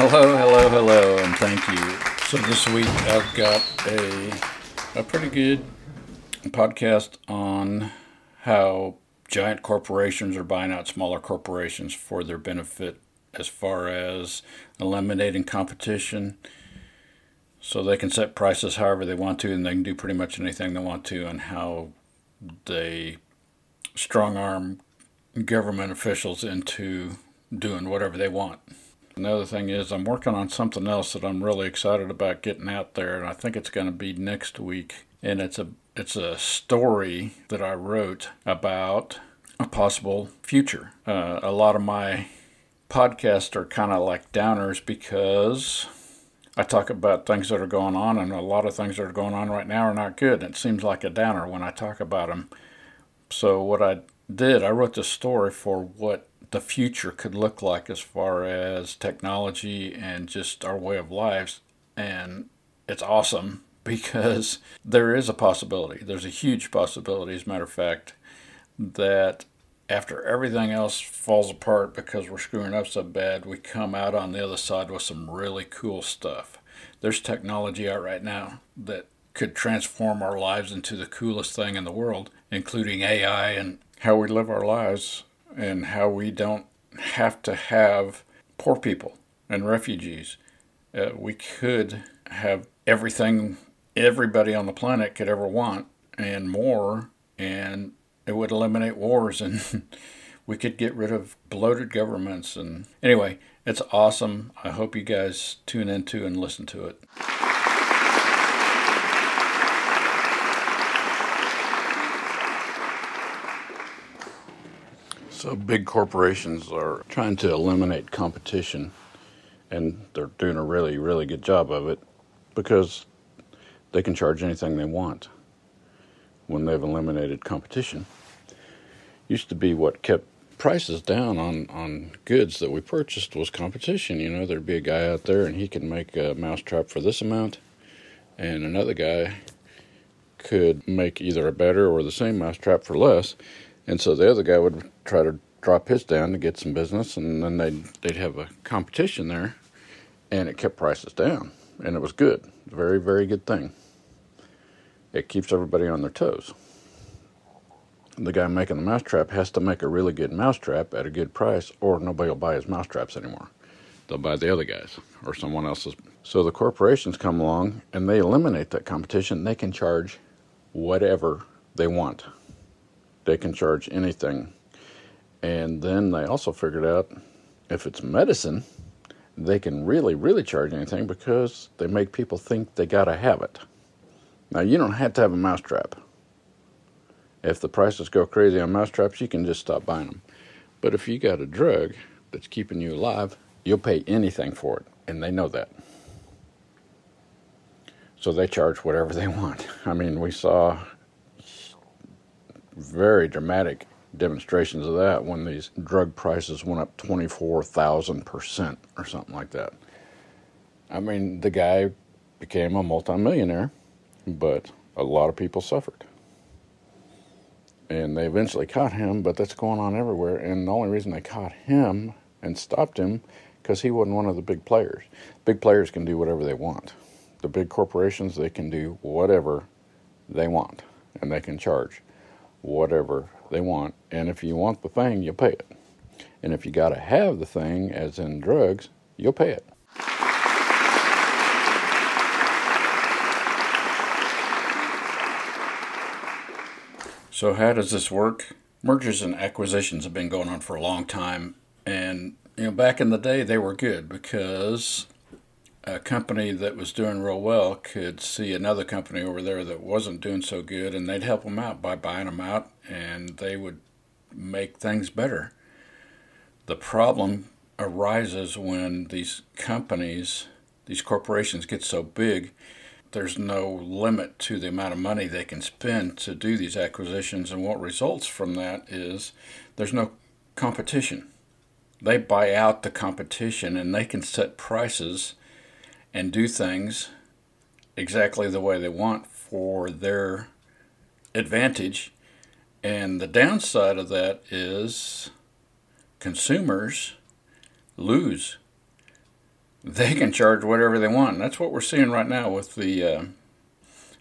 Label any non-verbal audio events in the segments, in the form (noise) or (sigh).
Hello, hello, hello, and thank you. So this week I've got a a pretty good podcast on how giant corporations are buying out smaller corporations for their benefit as far as eliminating competition so they can set prices however they want to and they can do pretty much anything they want to and how they strong arm government officials into doing whatever they want. Another thing is, I'm working on something else that I'm really excited about getting out there, and I think it's going to be next week. And it's a it's a story that I wrote about a possible future. Uh, a lot of my podcasts are kind of like downers because I talk about things that are going on, and a lot of things that are going on right now are not good. It seems like a downer when I talk about them. So what I did, I wrote this story for what the future could look like as far as technology and just our way of lives. And it's awesome (laughs) because there is a possibility. There's a huge possibility, as a matter of fact, that after everything else falls apart because we're screwing up so bad, we come out on the other side with some really cool stuff. There's technology out right now that could transform our lives into the coolest thing in the world, including AI and how we live our lives and how we don't have to have poor people and refugees. Uh, we could have everything everybody on the planet could ever want and more, and it would eliminate wars (laughs) and we could get rid of bloated governments. And anyway, it's awesome. I hope you guys tune into and listen to it. So, big corporations are trying to eliminate competition, and they're doing a really, really good job of it because they can charge anything they want when they've eliminated competition. Used to be what kept prices down on, on goods that we purchased was competition. You know, there'd be a guy out there and he could make a mousetrap for this amount, and another guy could make either a better or the same mousetrap for less and so the other guy would try to drop his down to get some business, and then they'd they'd have a competition there, and it kept prices down, and it was good, very very good thing. It keeps everybody on their toes. The guy making the mousetrap has to make a really good mousetrap at a good price, or nobody will buy his mousetraps anymore. They'll buy the other guys or someone else's. So the corporations come along and they eliminate that competition. They can charge whatever they want they can charge anything. And then they also figured out if it's medicine, they can really, really charge anything because they make people think they got to have it. Now, you don't have to have a mousetrap. If the prices go crazy on mousetraps, you can just stop buying them. But if you got a drug that's keeping you alive, you'll pay anything for it, and they know that. So they charge whatever they (laughs) want. I mean, we saw very dramatic demonstrations of that when these drug prices went up 24,000% or something like that. I mean, the guy became a multimillionaire, but a lot of people suffered. And they eventually caught him, but that's going on everywhere. And the only reason they caught him and stopped him because he wasn't one of the big players. Big players can do whatever they want. The big corporations, they can do whatever they want and they can charge whatever they want. And if you want the thing, you'll pay it. And if you got to have the thing, as in drugs, you'll pay it. So, how does this work? Mergers and acquisitions have been going on for a long time. And, you know, back in the day, they were good because a company that was doing real well could see another company over there that wasn't doing so good, and they'd help them out by buying them out, and they would make things better. The problem arises when these companies, these corporations get so big, there's no limit to the amount of money they can spend to do these acquisitions, and what results from that is there's no competition. They buy out the competition and they can set prices and do things exactly the way they want for their advantage. And the downside of that is consumers lose. they can charge whatever they want. And that's what we're seeing right now with the uh,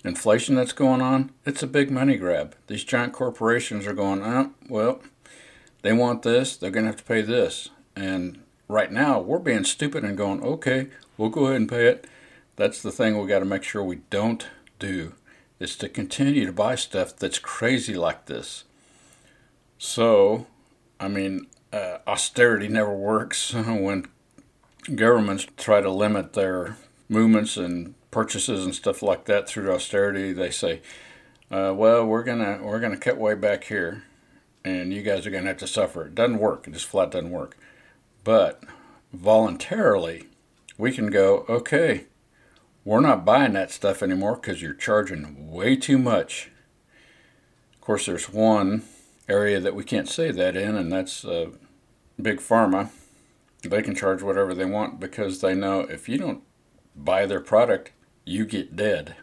inflation that's going on. It's a big money grab. These giant corporations are going, oh, well, they want this, they're going to have to pay this. And right now, we're being stupid and going, okay, we'll go ahead and pay it. That's the thing we got to make sure we don't do is to continue to buy stuff that's crazy like this. So, I mean, uh, austerity never works (laughs) when governments try to limit their movements and purchases and stuff like that through austerity. They say, uh, "Well, we're gonna we're gonna cut way back here, and you guys are gonna have to suffer." It doesn't work. It just flat doesn't work. But voluntarily, we can go, okay, we're not buying that stuff anymore because you're charging way too much. Of course, there's one area that we can't say that in, and that's uh, big pharma. They can charge whatever they want because they know if you don't buy their product, you get dead.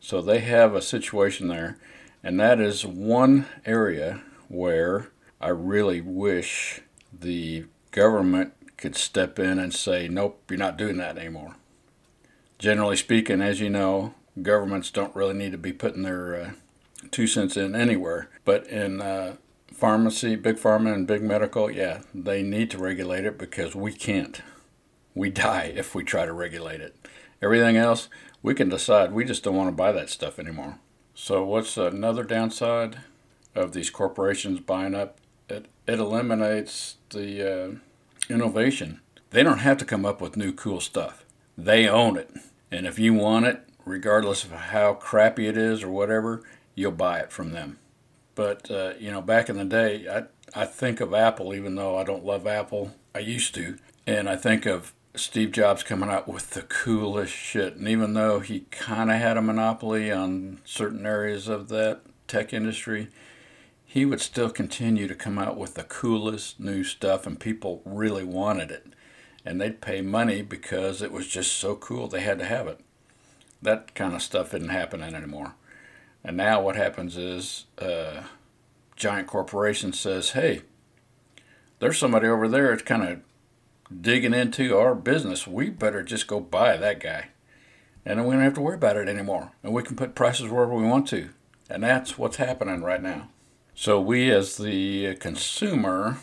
So they have a situation there, and that is one area where I really wish the government could step in and say, nope, you're not doing that anymore generally speaking, as you know, governments don't really need to be putting their uh, two cents in anywhere. But in uh, pharmacy, big pharma, and big medical, yeah, they need to regulate it because we can't. We die if we try to regulate it. Everything else, we can decide we just don't want to buy that stuff anymore. So, what's another downside of these corporations buying up? It, it eliminates the uh, innovation. They don't have to come up with new cool stuff, they own it. And if you want it, regardless of how crappy it is or whatever, you'll buy it from them. But uh, you know, back in the day, I I think of Apple, even though I don't love Apple. I used to, and I think of Steve Jobs coming out with the coolest shit. And even though he kind of had a monopoly on certain areas of that tech industry, he would still continue to come out with the coolest new stuff, and people really wanted it and they'd pay money because it was just so cool they had to have it. That kind of stuff isn't happening anymore. And now what happens is uh, giant corporation says, "Hey, there's somebody over there that's kind of digging into our business. We better just go buy that guy, and then we don't have to worry about it anymore, and we can put prices wherever we want to." And that's what's happening right now. So we, as the consumer,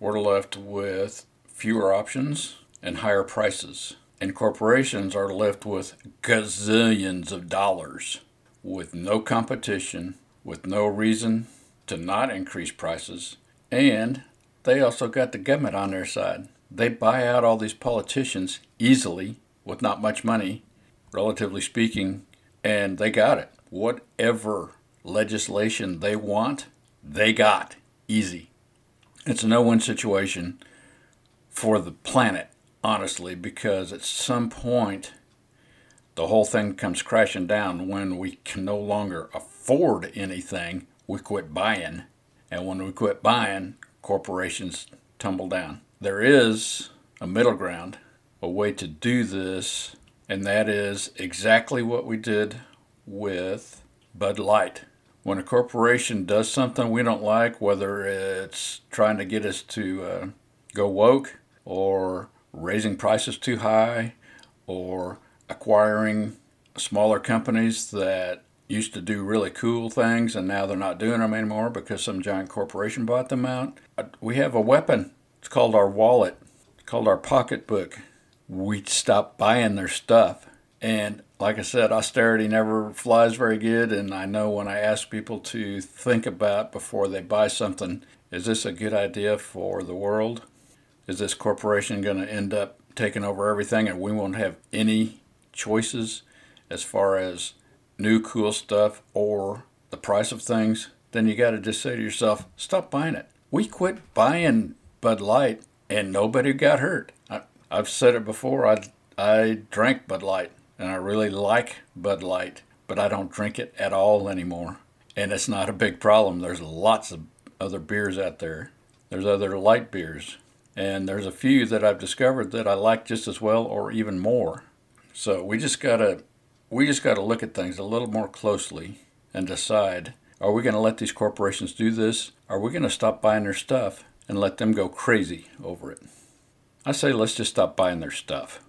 we're left with fewer options and higher prices. And corporations are left with gazillions of dollars with no competition, with no reason to not increase prices. And they also got the government on their side. They buy out all these politicians easily with not much money, relatively speaking, and they got it. Whatever legislation they want, they got easy. It's a no win situation for the planet honestly, because at some point the whole thing comes crashing down when we can no longer afford anything, we quit buying. And when we quit buying, corporations tumble down. There is a middle ground, a way to do this, and that is exactly what we did with Bud Light. When a corporation does something we don't like, whether it's trying to get us to uh, go woke or raising prices too high or acquiring smaller companies that used to do really cool things and now they're not doing them anymore because some giant corporation bought them out. Uh, we have a weapon. It's called our wallet. It's called our pocketbook. We stop buying their stuff. And like I said, austerity never flies very good. And I know when I ask people to think about before they buy something, is this a good idea for the world? Is this corporation going to end up taking over everything and we won't have any choices as far as new cool stuff or the price of things? Then you got to just say to yourself, stop buying it. We quit buying Bud Light and nobody got hurt. I, have said it before. I, I drank Bud Light and I really like Bud Light, but I don't drink it at all anymore. And it's not a big problem. There's lots of other beers out there. There's other light beers. And there's a few that I've discovered that I like just as well or even more. So we just gotta we just gotta look at things a little more closely and decide are we to let these corporations do this? Are we to stop buying their stuff and let them go crazy over it? I say let's just stop buying their stuff.